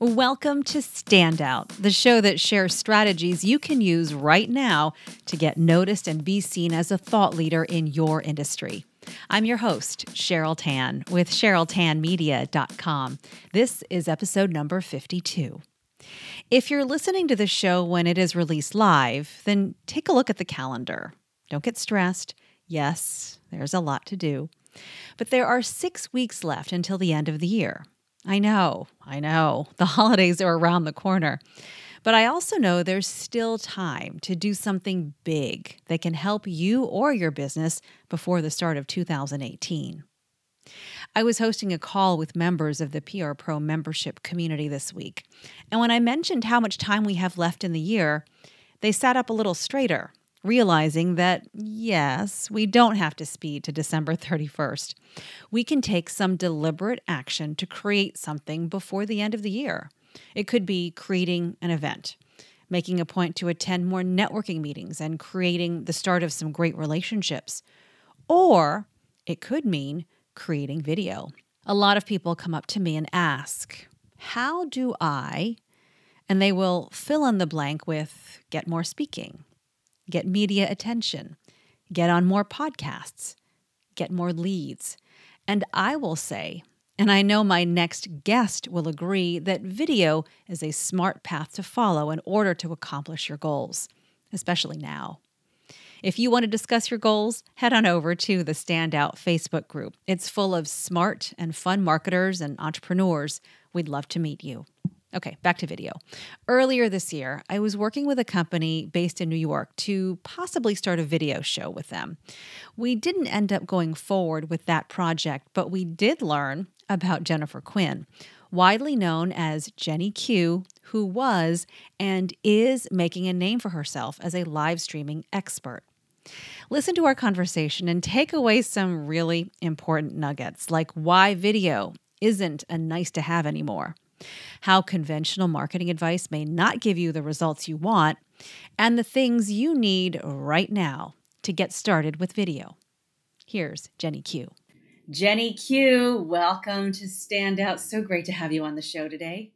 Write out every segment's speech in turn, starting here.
Welcome to Standout, the show that shares strategies you can use right now to get noticed and be seen as a thought leader in your industry. I'm your host, Cheryl Tan, with CherylTanMedia.com. This is episode number 52. If you're listening to the show when it is released live, then take a look at the calendar. Don't get stressed. Yes, there's a lot to do. But there are six weeks left until the end of the year. I know, I know, the holidays are around the corner. But I also know there's still time to do something big that can help you or your business before the start of 2018. I was hosting a call with members of the PR Pro membership community this week. And when I mentioned how much time we have left in the year, they sat up a little straighter realizing that, yes, we don't have to speed to December 31st. We can take some deliberate action to create something before the end of the year. It could be creating an event, making a point to attend more networking meetings, and creating the start of some great relationships. Or it could mean creating video. A lot of people come up to me and ask, How do I? And they will fill in the blank with get more speaking, get media attention, get on more podcasts, get more leads. And I will say, and I know my next guest will agree, that video is a smart path to follow in order to accomplish your goals, especially now. If you want to discuss your goals, head on over to the Standout Facebook group. It's full of smart and fun marketers and entrepreneurs. We'd love to meet you. Okay, back to video. Earlier this year, I was working with a company based in New York to possibly start a video show with them. We didn't end up going forward with that project, but we did learn about Jennifer Quinn, widely known as Jenny Q, who was and is making a name for herself as a live streaming expert. Listen to our conversation and take away some really important nuggets, like why video isn't a nice to have anymore how conventional marketing advice may not give you the results you want, and the things you need right now to get started with video. Here's Jenny Q. Jenny Q, welcome to Standout. So great to have you on the show today.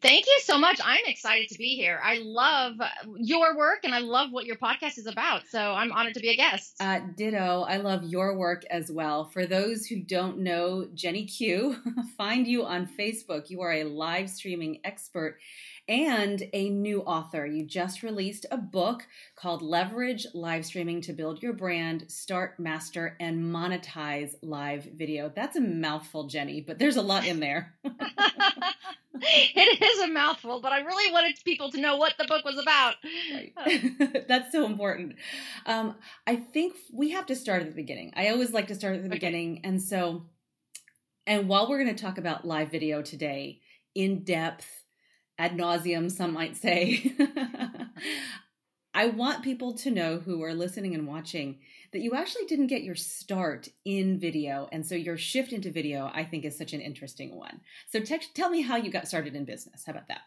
Thank you so much. I'm excited to be here. I love your work and I love what your podcast is about. So I'm honored to be a guest. Uh, ditto. I love your work as well. For those who don't know Jenny Q, find you on Facebook. You are a live streaming expert and a new author. You just released a book called Leverage Live Streaming to Build Your Brand, Start, Master, and Monetize Live Video. That's a mouthful, Jenny, but there's a lot in there. it is a mouthful, but I really wanted people to know what the book was about. Right. That's so important. Um, I think we have to start at the beginning. I always like to start at the okay. beginning. And so, and while we're going to talk about live video today in depth, ad nauseum, some might say, I want people to know who are listening and watching that you actually didn't get your start in video. And so your shift into video, I think, is such an interesting one. So te- tell me how you got started in business. How about that?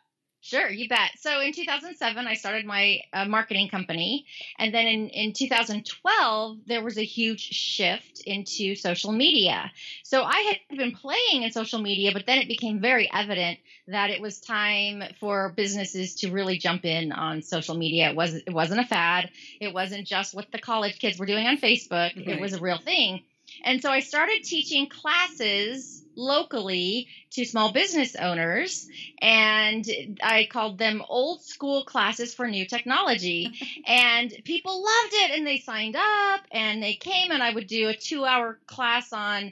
Sure, you bet. So in 2007, I started my uh, marketing company. And then in, in 2012, there was a huge shift into social media. So I had been playing in social media, but then it became very evident that it was time for businesses to really jump in on social media. It, was, it wasn't a fad, it wasn't just what the college kids were doing on Facebook, right. it was a real thing. And so I started teaching classes locally to small business owners and I called them old school classes for new technology and people loved it and they signed up and they came and I would do a 2 hour class on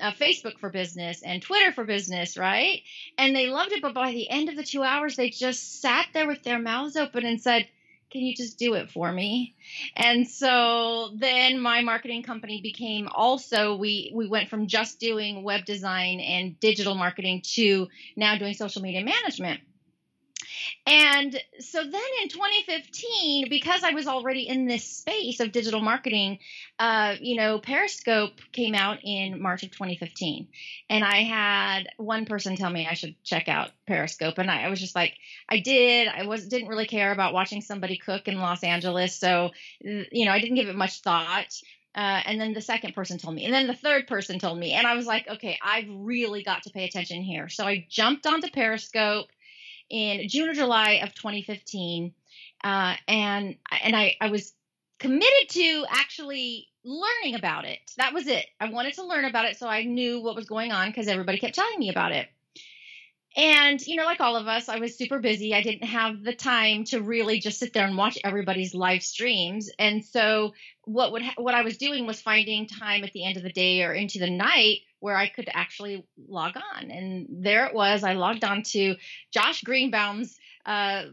uh, Facebook for business and Twitter for business, right? And they loved it but by the end of the 2 hours they just sat there with their mouths open and said can you just do it for me? And so then my marketing company became also we we went from just doing web design and digital marketing to now doing social media management and so then in 2015, because I was already in this space of digital marketing, uh, you know, Periscope came out in March of 2015. And I had one person tell me I should check out Periscope. And I, I was just like, I did. I was didn't really care about watching somebody cook in Los Angeles. So, you know, I didn't give it much thought Uh, and then the second person told me, and then the third person told me, and I was like, okay, I've really got to pay attention here. So I jumped onto Periscope in June or July of 2015, uh, and and I, I was committed to actually learning about it. That was it. I wanted to learn about it so I knew what was going on because everybody kept telling me about it. And, you know, like all of us, I was super busy. I didn't have the time to really just sit there and watch everybody's live streams. And so what would ha- what I was doing was finding time at the end of the day or into the night where I could actually log on. And there it was. I logged on to Josh Greenbaum's uh,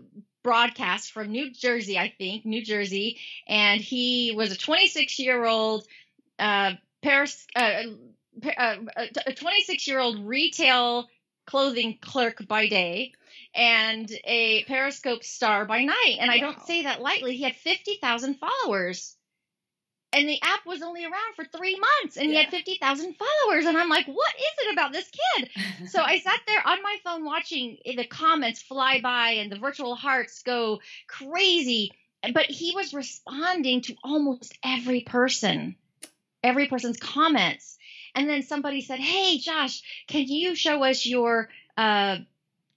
broadcast from New Jersey, I think, New Jersey, and he was a 26 year old uh, Paris, uh, uh a 26 year old retail clothing clerk by day and a Periscope star by night. And wow. I don't say that lightly. He had 50,000 followers and the app was only around for three months and yeah. he had 50,000 followers. And I'm like, what is it about this kid? so I sat there on my phone watching the comments fly by and the virtual hearts go crazy. But he was responding to almost every person, every person's comments. And then somebody said, Hey, Josh, can you show us your uh,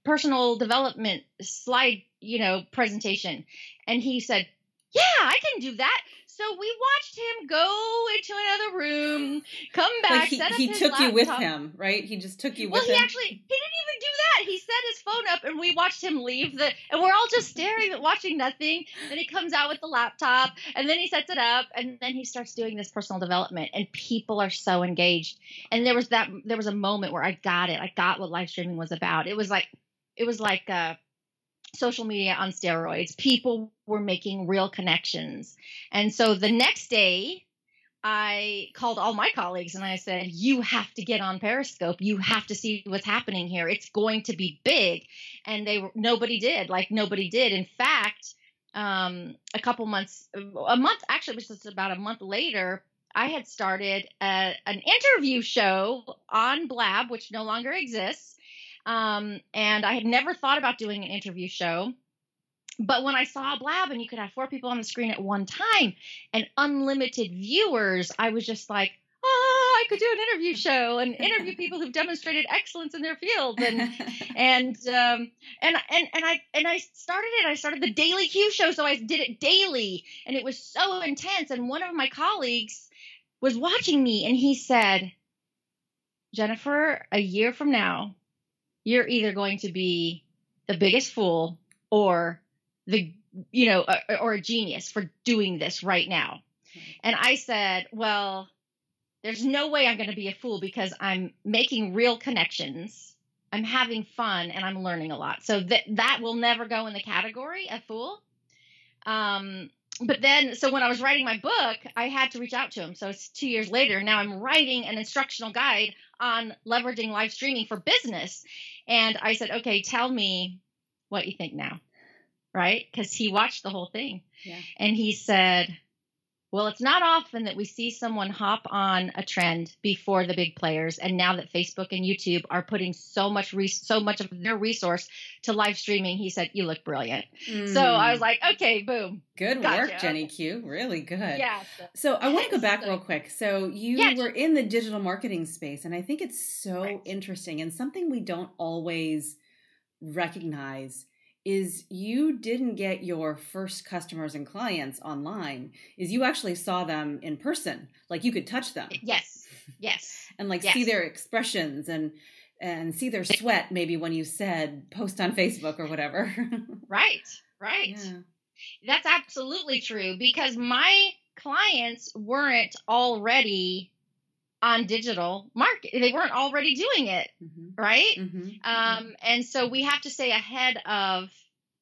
personal development slide, you know, presentation? And he said, Yeah, I can do that. So we watched him go into another room, come back. Like he, he took laptop. you with him, right? He just took you well, with him. Well, he actually he didn't even do that. He set his phone up, and we watched him leave the. And we're all just staring watching nothing. Then he comes out with the laptop, and then he sets it up, and then he starts doing this personal development. And people are so engaged. And there was that. There was a moment where I got it. I got what live streaming was about. It was like, it was like. Uh, social media on steroids. People were making real connections. And so the next day, I called all my colleagues and I said, You have to get on Periscope. You have to see what's happening here. It's going to be big. And they were, nobody did. Like, nobody did. In fact, um, a couple months, a month, actually, it was just about a month later, I had started a, an interview show on Blab, which no longer exists. Um, and I had never thought about doing an interview show. But when I saw Blab and you could have four people on the screen at one time and unlimited viewers, I was just like, oh, I could do an interview show and interview people who've demonstrated excellence in their field. And and um, and and and I and I started it. I started the Daily Q show, so I did it daily, and it was so intense. And one of my colleagues was watching me, and he said, Jennifer, a year from now, you're either going to be the biggest fool or the you know or a genius for doing this right now. And i said well there's no way i'm going to be a fool because i'm making real connections. I'm having fun and i'm learning a lot. So that that will never go in the category of fool. Um but then so when i was writing my book i had to reach out to him. So it's two years later. Now i'm writing an instructional guide on leveraging live streaming for business and I said, okay, tell me what you think now. Right? Because he watched the whole thing. Yeah. And he said, well, it's not often that we see someone hop on a trend before the big players, and now that Facebook and YouTube are putting so much re- so much of their resource to live streaming, he said, "You look brilliant." Mm. So I was like, "Okay, boom." Good gotcha. work, Jenny Q. Really good. Yeah. So I want to go back real quick. So you yeah. were in the digital marketing space, and I think it's so right. interesting and something we don't always recognize is you didn't get your first customers and clients online is you actually saw them in person. Like you could touch them. Yes. Yes. And like yes. see their expressions and and see their sweat maybe when you said post on facebook or whatever. Right. Right. Yeah. that's absolutely true because my clients weren't already on digital market they weren't already doing it mm-hmm. right? Mm-hmm. um, and so we have to stay ahead of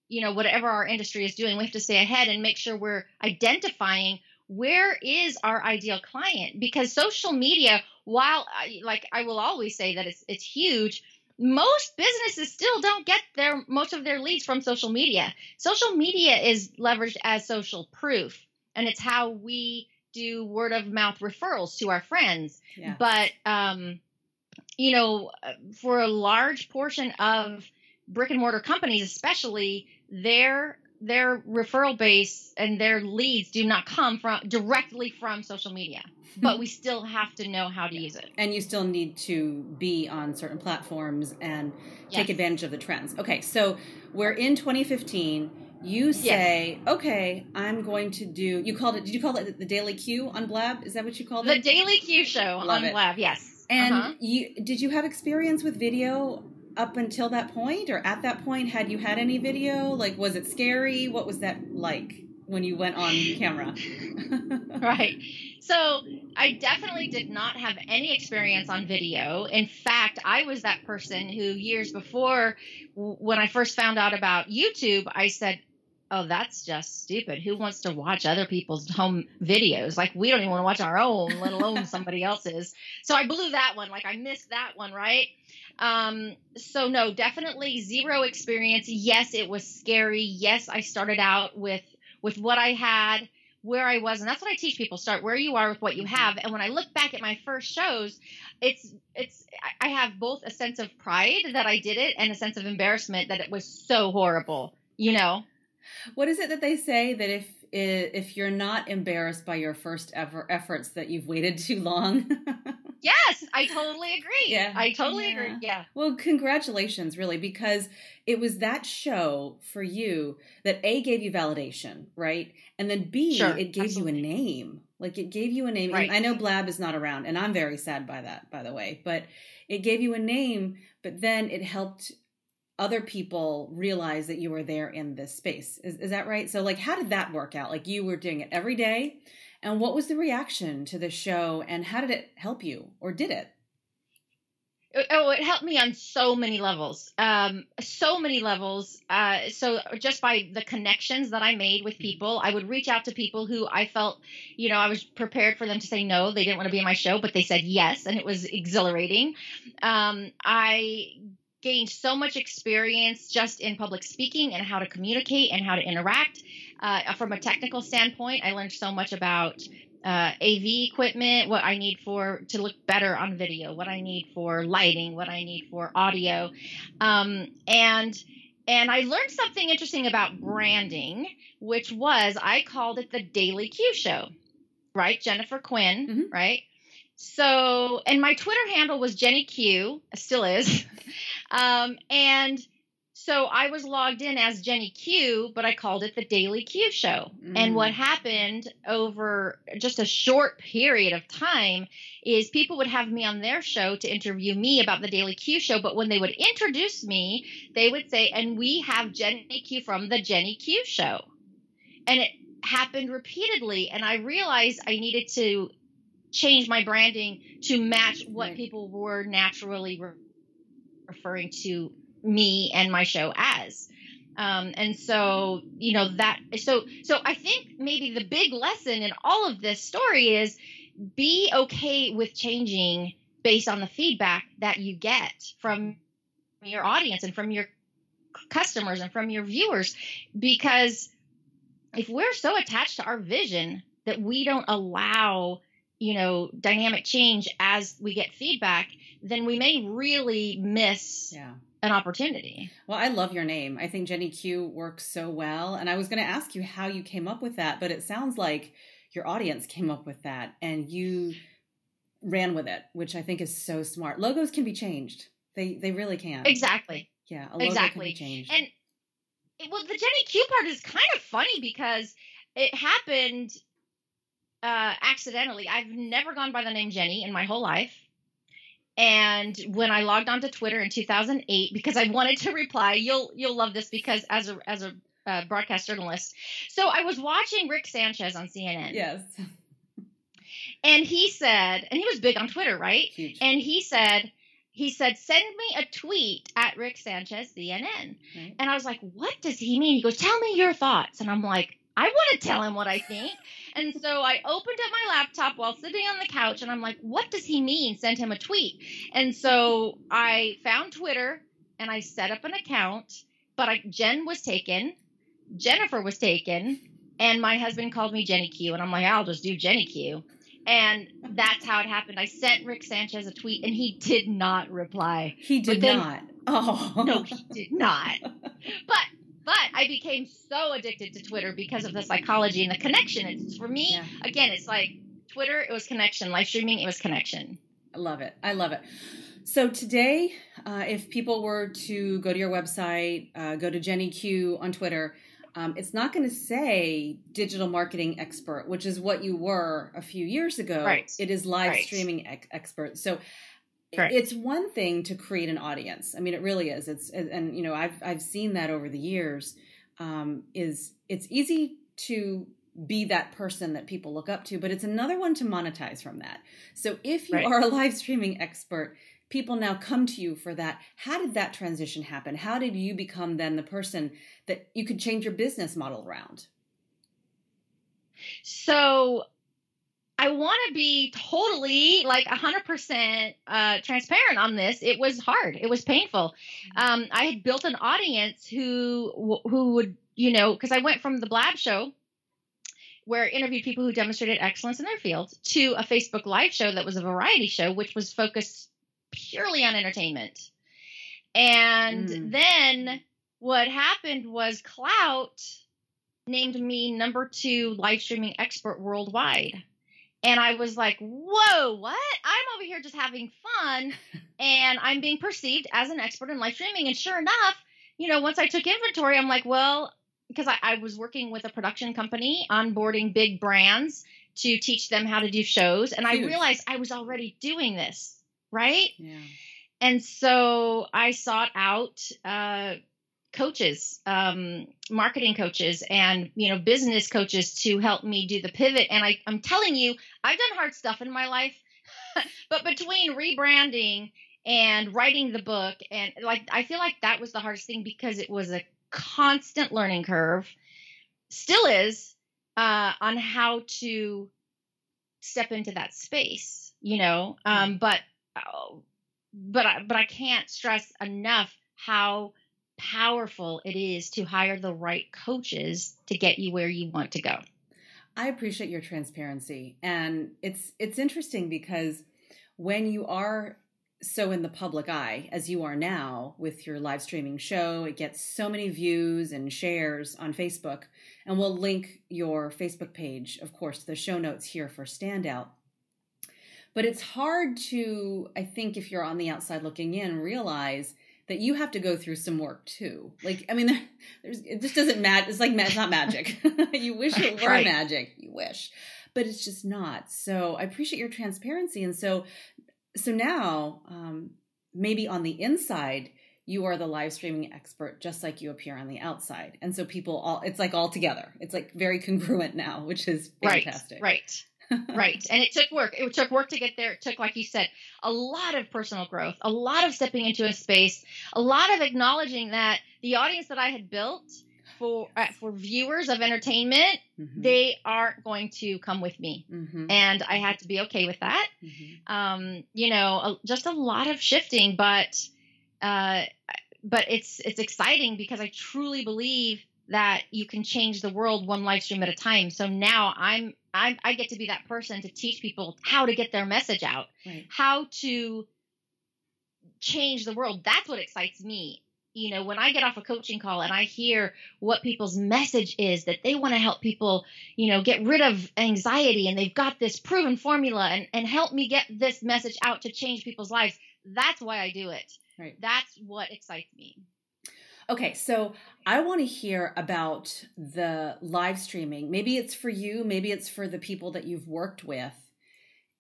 you know whatever our industry is doing. We have to stay ahead and make sure we're identifying where is our ideal client. Because social media while like i will always say that it's it's huge most businesses still don't get their most of their leads from social media. Social media is leveraged as social proof and it's how we do word of mouth referrals to our friends. Yeah. But um, you know, for a large portion of brick and mortar companies, especially, their their referral base and their leads do not come from directly from social media but we still have to know how to use it and you still need to be on certain platforms and yes. take advantage of the trends okay so we're in 2015 you say yes. okay i'm going to do you called it did you call it the daily q on blab? Is that what you called the it? The daily q show Love on it. blab yes. And uh-huh. you did you have experience with video up until that point? Or at that point had you had any video? Like was it scary? What was that like when you went on camera? Right. So i definitely did not have any experience on video. In fact i was that person who years before when i first found out about youtube i said oh that's just stupid who wants to watch other people's home videos like we don't even want to watch our own let alone somebody else's so i blew that one like i missed that one right um, so no, definitely zero experience. Yes, it was scary. Yes, I started out with with what I had, where I was, and that's what I teach people: start where you are with what you have. And when I look back at my first shows, it's it's I have both a sense of pride that I did it and a sense of embarrassment that it was so horrible. You know. What is it that they say that if if you're not embarrassed by your first ever efforts that you've waited too long? yes, I totally agree. Yeah. I totally yeah. agree. Yeah. Well, congratulations, really, because it was that show for you that A gave you validation, right? And then B, sure, it gave absolutely. you a name. Like it gave you a name. Right. I know Blab is not around, and I'm very sad by that, by the way, but it gave you a name, but then it helped other people realize that you were there in this space. Is, is that right? So, like, how did that work out? Like, you were doing it every day. And what was the reaction to the show and how did it help you or did it? Oh, it helped me on so many levels. Um, so many levels. Uh, so just by the connections that I made with people, I would reach out to people who I felt, you know, I was prepared for them to say no. They didn't want to be in my show, but they said yes, and it was exhilarating. Um, I gained so much experience just in public speaking and how to communicate and how to interact. Uh, from a technical standpoint, I learned so much about uh, AV equipment, what I need for to look better on video, what I need for lighting, what I need for audio, um, and and I learned something interesting about branding, which was I called it the Daily Q Show, right? Jennifer Quinn, mm-hmm. right? So, and my Twitter handle was Jenny Q, still is. Um, and so I was logged in as Jenny Q, but I called it the Daily Q Show. Mm. And what happened over just a short period of time is people would have me on their show to interview me about the Daily Q Show. But when they would introduce me, they would say, and we have Jenny Q from the Jenny Q Show. And it happened repeatedly. And I realized I needed to change my branding to match what right. people were naturally re- referring to me and my show as. Um, and so, you know, that, so, so I think maybe the big lesson in all of this story is be okay with changing based on the feedback that you get from your audience and from your customers and from your viewers. Because if we're so attached to our vision that we don't allow, you know, dynamic change as we get feedback, then we may really miss yeah. an opportunity. Well, I love your name. I think Jenny Q works so well. And I was going to ask you how you came up with that, but it sounds like your audience came up with that and you ran with it, which I think is so smart. Logos can be changed. They they really can. Exactly. Yeah, a logo exactly. can be changed. And well, the Jenny Q part is kind of funny because it happened uh, accidentally. I've never gone by the name Jenny in my whole life. And when I logged onto Twitter in 2008, because I wanted to reply, you'll you'll love this because as a as a uh, broadcast journalist, so I was watching Rick Sanchez on CNN. Yes. And he said, and he was big on Twitter, right? Huge. And he said, he said, send me a tweet at Rick Sanchez CNN. Right. And I was like, what does he mean? He goes, tell me your thoughts. And I'm like, I want to tell him what I think. And so I opened up my laptop while sitting on the couch and I'm like, what does he mean? Send him a tweet. And so I found Twitter and I set up an account, but I, Jen was taken, Jennifer was taken, and my husband called me Jenny Q. And I'm like, I'll just do Jenny Q. And that's how it happened. I sent Rick Sanchez a tweet and he did not reply. He did then, not. Oh. No, he did not. But but I became so addicted to Twitter because of the psychology and the connection. It's for me, yeah. again, it's like Twitter, it was connection. Live streaming, it was connection. I love it. I love it. So today, uh, if people were to go to your website, uh, go to Jenny Q on Twitter, um, it's not going to say digital marketing expert, which is what you were a few years ago. Right. It is live right. streaming ex- expert. So It's one thing to create an audience. I mean, it really is. It's and you know I've I've seen that over the years. Um, is it's easy to be that person that people look up to, but it's another one to monetize from that. So if you right. are a live streaming expert, people now come to you for that. How did that transition happen? How did you become then the person that you could change your business model around? So I want to be totally like 100% uh, transparent on this. It was hard. It was painful. Um, I had built an audience who who would, you know, because I went from the Blab show where I interviewed people who demonstrated excellence in their field to a Facebook live show that was a variety show, which was focused purely on entertainment. And mm. then what happened was Klout named me number two live streaming expert worldwide. And I was like, whoa, what? I'm over here just having fun and I'm being perceived as an expert in live streaming. And sure enough, you know, once I took inventory, I'm like, well, because I, I was working with a production company onboarding big brands to teach them how to do shows. And Huge. I realized I was already doing this, right? Yeah. And so I sought out uh, coaches, um, marketing coaches, and you know business coaches to help me do the pivot. And I, I'm telling you, I've done hard stuff in my life, but between rebranding and writing the book, and like I feel like that was the hardest thing because it was a constant learning curve, still is, uh, on how to step into that space. You know, um, but. Uh, but I, but I can't stress enough how powerful it is to hire the right coaches to get you where you want to go. I appreciate your transparency and it's it's interesting because when you are so in the public eye as you are now with your live streaming show it gets so many views and shares on Facebook and we'll link your Facebook page of course the show notes here for standout but it's hard to i think if you're on the outside looking in realize that you have to go through some work too. Like, I mean, there's it just doesn't matter. It's like it's not magic. you wish it were right. magic. You wish, but it's just not. So I appreciate your transparency, and so so now um, maybe on the inside you are the live streaming expert just like you appear on the outside and so people all it's like all together it's like very congruent now which is fantastic right right right. And it took work. It took work to get there. It took, like you said, a lot of personal growth, a lot of stepping into a space, a lot of acknowledging that the audience that I had built for uh, for viewers of entertainment, mm-hmm. they aren't going to come with me, mm-hmm. and I had to be okay with that. Mm-hmm. Um, you know, a, just a lot of shifting, but uh, but it's it's exciting because I truly believe that you can change the world one live stream at a time. So now I'm I, I get to be that person to teach people how to get their message out, right. how to change the world. That's what excites me. You know, when I get off a coaching call and I hear what people's message is that they want to help people, you know, get rid of anxiety and they've got this proven formula and, and help me get this message out to change people's lives. That's why I do it. Right. That's what excites me. Okay, so I want to hear about the live streaming. Maybe it's for you, maybe it's for the people that you've worked with.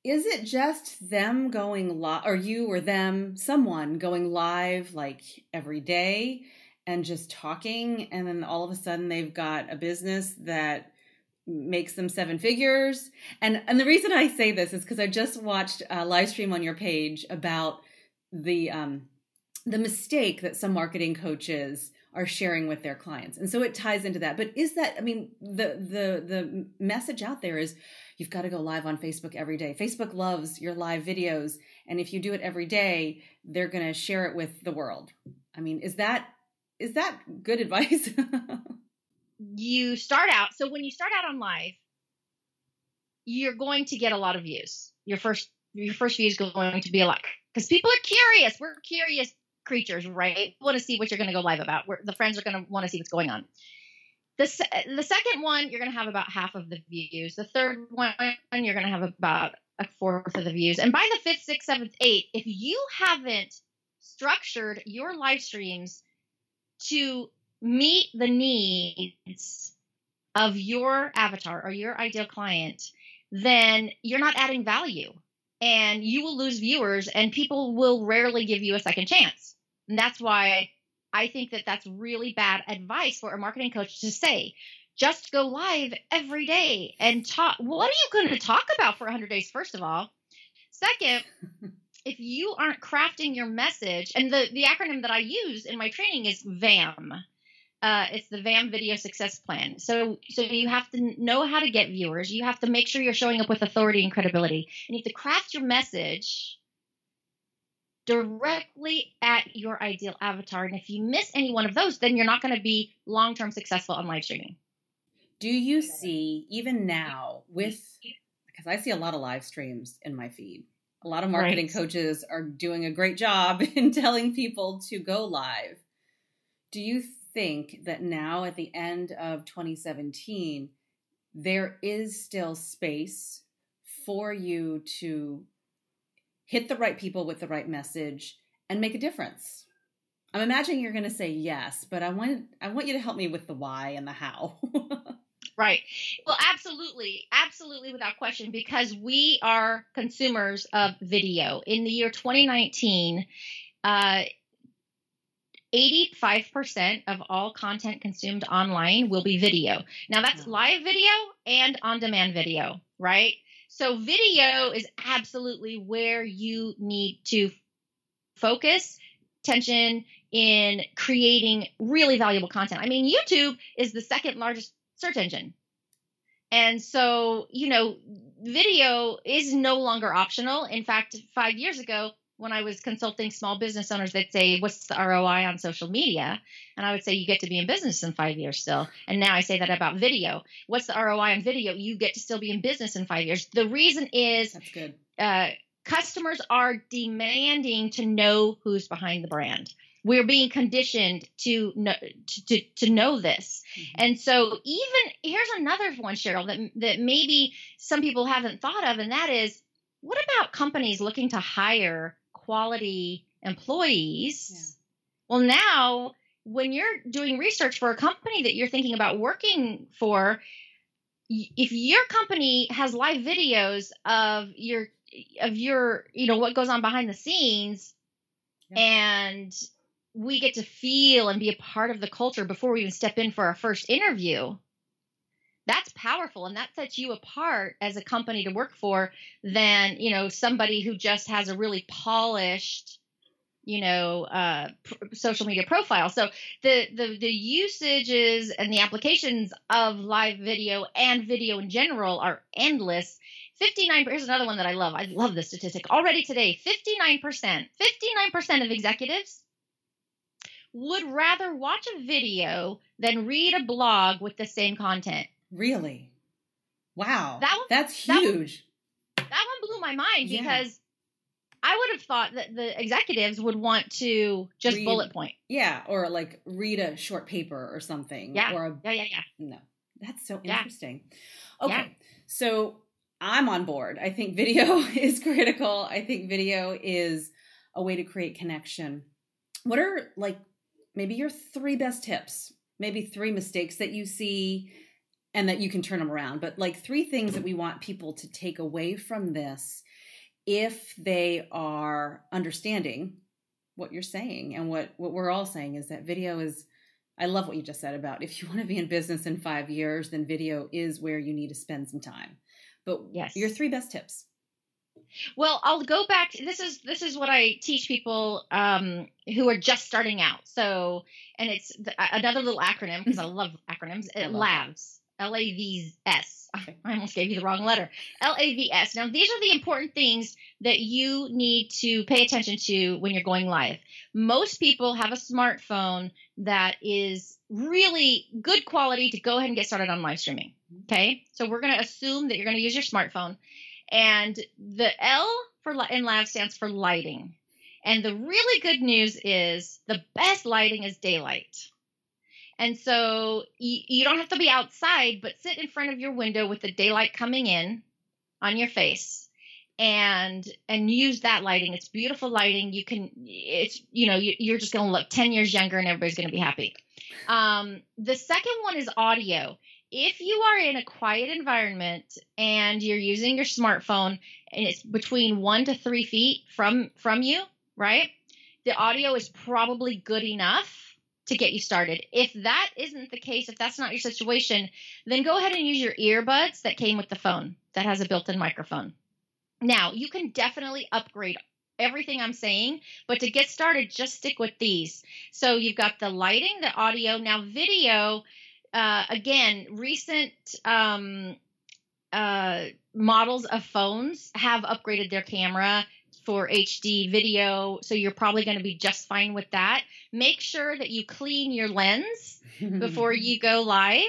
Is it just them going live, or you or them, someone going live like every day and just talking, and then all of a sudden they've got a business that makes them seven figures? And and the reason I say this is because I just watched a live stream on your page about the um, the mistake that some marketing coaches are sharing with their clients. And so it ties into that. But is that i mean the the the message out there is you've got to go live on facebook every day. Facebook loves your live videos and if you do it every day they're going to share it with the world. I mean is that is that good advice? You start out so when you start out on live you're going to get a lot of views. Your first your first view is going to be a lot because people are curious. We're curious creatures, right? Want to see what you're going to go live about. Where the friends are going to want to see what's going on. The, the second one, you're going to have about half of the views. The third one, you're going to have about a fourth of the views. And by the fifth, sixth, seventh, eighth, if you haven't structured your live streams to meet the needs of your avatar or your ideal client, then you're not adding value and you will lose viewers and people will rarely give you a second chance. And that's why I think that that's really bad advice for a marketing coach to say. Just go live every day and talk. What are you going to talk about for 100 days, first of all? Second, if you aren't crafting your message, and the, the acronym that I use in my training is VAM, uh, it's the VAM Video Success Plan. So, so you have to know how to get viewers. You have to make sure you're showing up with authority and credibility, and you have to craft your message directly at your ideal avatar. And if you miss any one of those, then you're not going to be long term successful on live streaming. Do you see even now with because I see a lot of live streams in my feed. A lot of marketing right. coaches are doing a great job in telling people to go live. Do you think that now at the end of 2017, there is still space for you to hit the right people with the right message and make a difference? I'm imagining you're going to say yes, but I want I want you to help me with the why and the how. right. Well, absolutely, absolutely, without question, because we are consumers of video. In the year 2019, uh, 85% of all content consumed online will be video. Now, that's live video and on demand video, right? So, video is absolutely where you need to focus attention in creating really valuable content. I mean, YouTube is the second largest search engine. And so, you know, video is no longer optional. In fact, five years ago, when I was consulting small business owners, they'd say, What's the ROI on social media? And I would say, You get to be in business in five years still. And now I say that about video. What's the ROI on video? You get to still be in business in five years. The reason is That's good. Uh, customers are demanding to know who's behind the brand. We're being conditioned to know, to, to, to know this. Mm-hmm. And so even here's another one, Cheryl, that that maybe some people haven't thought of, and that is what about companies looking to hire quality employees. Yeah. Well, now when you're doing research for a company that you're thinking about working for, if your company has live videos of your of your you know what goes on behind the scenes yeah. and we get to feel and be a part of the culture before we even step in for our first interview that's powerful and that sets you apart as a company to work for than you know somebody who just has a really polished you know uh, pr- social media profile. So the, the the usages and the applications of live video and video in general are endless. 59 here's another one that i love. I love this statistic. Already today 59% 59% of executives would rather watch a video than read a blog with the same content Really? Wow. That one, That's huge. That one, that one blew my mind yeah. because I would have thought that the executives would want to just read, bullet point. Yeah, or like read a short paper or something. Yeah. Or a, yeah, yeah, yeah. No. That's so interesting. Yeah. Okay. Yeah. So I'm on board. I think video is critical. I think video is a way to create connection. What are like maybe your three best tips? Maybe three mistakes that you see and that you can turn them around. But like three things that we want people to take away from this if they are understanding what you're saying and what what we're all saying is that video is I love what you just said about if you want to be in business in 5 years then video is where you need to spend some time. But yes. your three best tips. Well, I'll go back. This is this is what I teach people um, who are just starting out. So, and it's the, another little acronym because I love acronyms. It LAVS. L A V S. I almost gave you the wrong letter. L A V S. Now, these are the important things that you need to pay attention to when you're going live. Most people have a smartphone that is really good quality to go ahead and get started on live streaming. Okay. So we're going to assume that you're going to use your smartphone. And the L for in live stands for lighting. And the really good news is the best lighting is daylight. And so you, you don't have to be outside, but sit in front of your window with the daylight coming in on your face and and use that lighting. It's beautiful lighting. You can it's you know you, are just going to look 10 years younger and everybody's going to be happy. Um, the second one is audio. If you are in a quiet environment and you're using your smartphone and it's between one to three feet from from you right the audio is probably good enough to get you started. If that isn't the case, if that's not your situation, then go ahead and use your earbuds that came with the phone that has a built in microphone. Now, you can definitely upgrade everything I'm saying, but to get started, just stick with these. So you've got the lighting, the audio, now video. Uh, again, recent um, uh, models of phones have upgraded their camera for HD video, so you're probably going to be just fine with that. Make sure that you clean your lens before you go live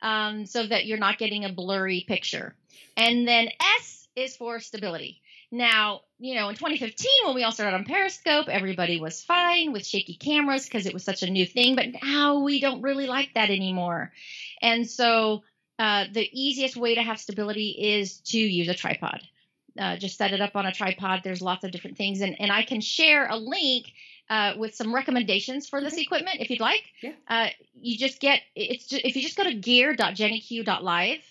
um, so that you're not getting a blurry picture. And then S is for stability. Now, you know, in 2015, when we all started on Periscope, everybody was fine with shaky cameras because it was such a new thing. But now we don't really like that anymore. And so uh, the easiest way to have stability is to use a tripod uh, just set it up on a tripod. There's lots of different things, and and I can share a link uh, with some recommendations for this okay. equipment if you'd like. Yeah. Uh, you just get it's just, if you just go to gear.jennyq.live,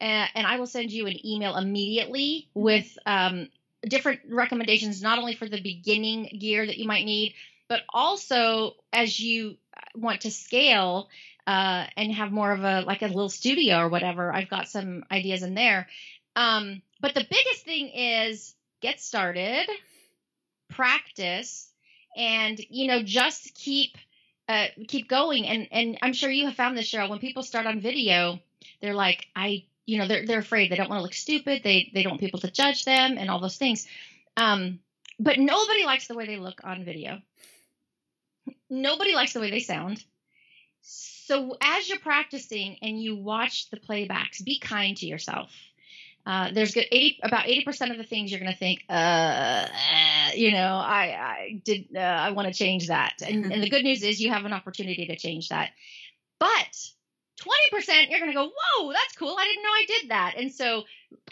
uh, and I will send you an email immediately with um, different recommendations, not only for the beginning gear that you might need, but also as you want to scale uh, and have more of a like a little studio or whatever. I've got some ideas in there. Um, but the biggest thing is get started, practice, and you know just keep uh, keep going. And and I'm sure you have found this, Cheryl. When people start on video, they're like, I you know they're they're afraid they don't want to look stupid. They they don't want people to judge them and all those things. Um, but nobody likes the way they look on video. Nobody likes the way they sound. So as you're practicing and you watch the playbacks, be kind to yourself uh, there's good 80 about 80% of the things you're going to think uh, you know i i did uh, i want to change that. And, and the good news is you have an opportunity to change that. But 20% you're going to go whoa that's cool. I didn't know i did that. And so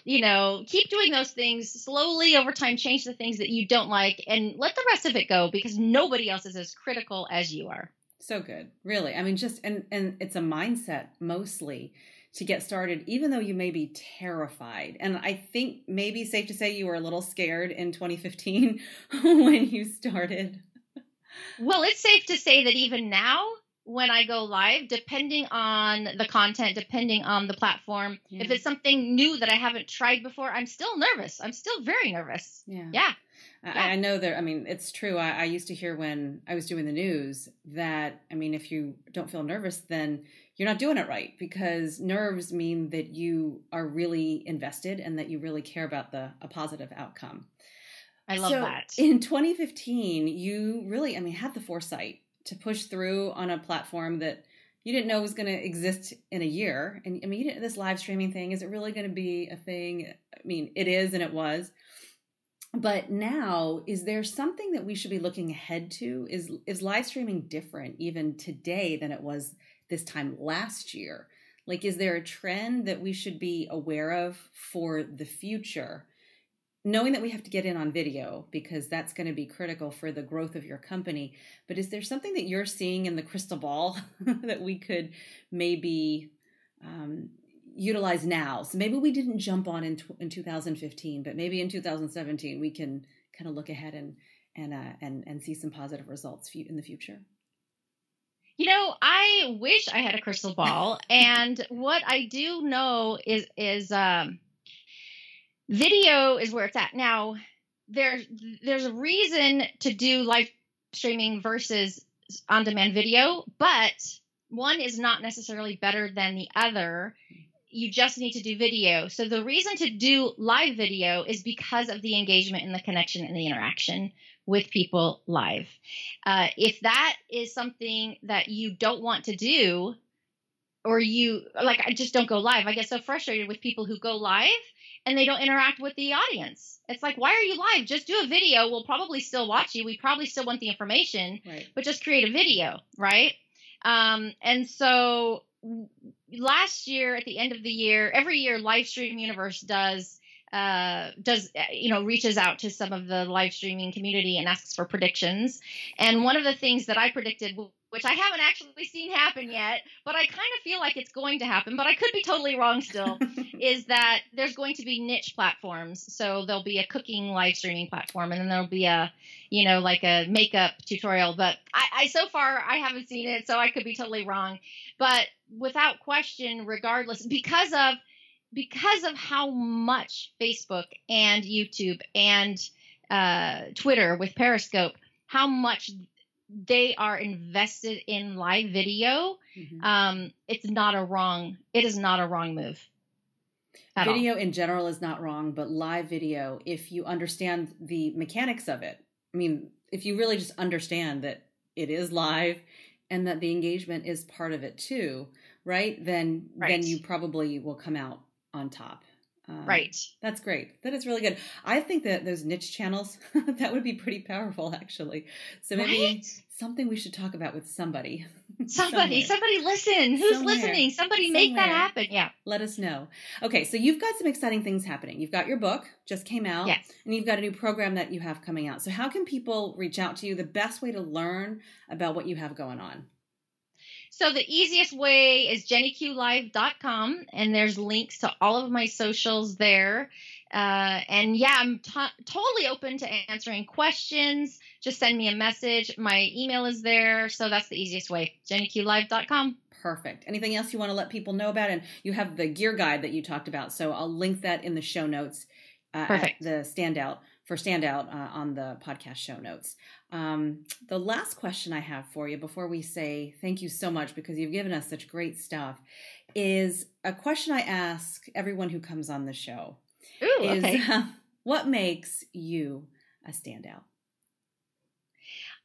you know keep doing those things slowly over time. Change the things that you don't like and let the rest of it go because nobody else is as critical as you are. So good. Really. I mean just and and it's a mindset mostly to get started, even though you may be terrified. And I think maybe safe to say you were a little scared in 2015 when you started. Well, it's safe to say that even now, when I go live, depending on the content, depending on the platform, yeah. if it's something new that I haven't tried before, I'm still nervous. I'm still very nervous. Yeah. Yeah. I, I know that. I mean, it's true. I, I used to hear when I was doing the news that, I mean, if you don't feel nervous, then you're not doing it right because nerves mean that you are really invested and that you really care about the a positive outcome. I love so that. In 2015, you really, I mean, had the foresight to push through on a platform that you didn't know was going to exist in a year. And I mean, this live streaming thing, is it really going to be a thing? I mean, it is and it was. But now, is there something that we should be looking ahead to? Is is live streaming different even today than it was this time last year? Like, is there a trend that we should be aware of for the future? Knowing that we have to get in on video because that's going to be critical for the growth of your company. But is there something that you're seeing in the crystal ball that we could maybe um, utilize now? So maybe we didn't jump on in, in 2015, but maybe in 2017 we can kind of look ahead and and uh, and and see some positive results in the future. You know, I wish I had a crystal ball, and what I do know is is um, video is where it's at now. There's there's a reason to do live streaming versus on demand video, but one is not necessarily better than the other. You just need to do video. So the reason to do live video is because of the engagement and the connection and the interaction with people live. Uh, if that is something that you don't want to do, or you like, I just don't go live. I get so frustrated with people who go live and they don't interact with the audience. It's like, why are you live? Just do a video. We'll probably still watch you. We probably still want the information, right. but just create a video, right? Um, and so last year at the end of the year, every year Livestream Universe does uh, does you know reaches out to some of the live streaming community and asks for predictions. And one of the things that I predicted which I haven't actually seen happen yet, but I kind of feel like it's going to happen, but I could be totally wrong still, is that there's going to be niche platforms. So there'll be a cooking live streaming platform and then there'll be a, you know, like a makeup tutorial. But I, I so far I haven't seen it, so I could be totally wrong. But without question, regardless, because of because of how much Facebook and YouTube and uh, Twitter with Periscope, how much they are invested in live video, mm-hmm. um, it's not a wrong. It is not a wrong move. Video all. in general is not wrong, but live video, if you understand the mechanics of it, I mean, if you really just understand that it is live and that the engagement is part of it too, right? Then right. then you probably will come out on top. Um, right. That's great. That is really good. I think that those niche channels that would be pretty powerful, actually. So maybe right? something we should talk about with somebody. Somebody, somebody listen. Who's Somewhere. listening? Somebody Somewhere. make that happen. Yeah. Let us know. Okay, so you've got some exciting things happening. You've got your book just came out. Yes. And you've got a new program that you have coming out. So how can people reach out to you? The best way to learn about what you have going on. So the easiest way is jennyqlive.com, and there's links to all of my socials there. Uh, and yeah, I'm t- totally open to answering questions. Just send me a message. My email is there, so that's the easiest way. jennyqlive.com. Perfect. Anything else you want to let people know about? And you have the gear guide that you talked about, so I'll link that in the show notes. Uh, Perfect. the standout for standout uh, on the podcast show notes. Um, the last question I have for you before we say thank you so much because you've given us such great stuff is a question I ask everyone who comes on the show. Ooh, is okay. uh, what makes you a standout?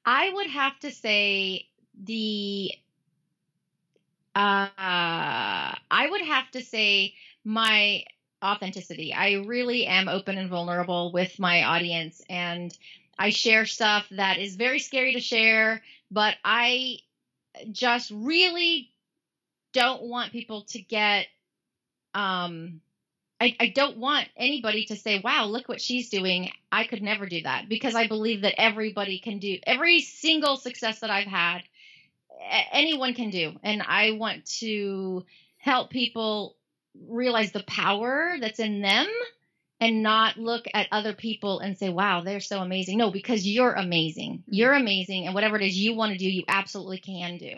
I would have to say the uh, I would have to say my authenticity. I really am open and vulnerable with my audience and I share stuff that is very scary to share, but I just really don't want people to get um I, I don't want anybody to say, wow, look what she's doing. I could never do that because I believe that everybody can do every single success that I've had, anyone can do. And I want to help people realize the power that's in them and not look at other people and say, wow, they're so amazing. No, because you're amazing. Mm-hmm. You're amazing. And whatever it is you want to do, you absolutely can do.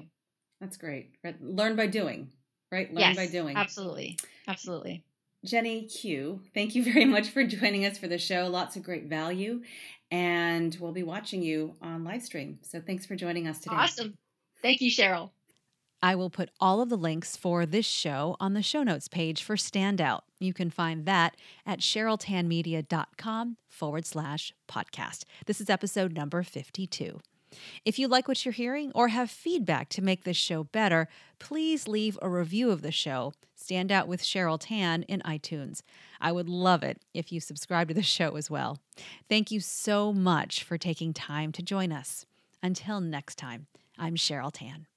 That's great. Learn by doing, right? Learn yes, by doing. Absolutely. Absolutely. Jenny Q, thank you very much for joining us for the show. Lots of great value. And we'll be watching you on live stream. So thanks for joining us today. Awesome. Thank you, Cheryl. I will put all of the links for this show on the show notes page for Standout. You can find that at CherylTanmedia.com forward slash podcast. This is episode number 52. If you like what you're hearing or have feedback to make this show better, please leave a review of the show, Stand Out with Cheryl Tan, in iTunes. I would love it if you subscribe to the show as well. Thank you so much for taking time to join us. Until next time, I'm Cheryl Tan.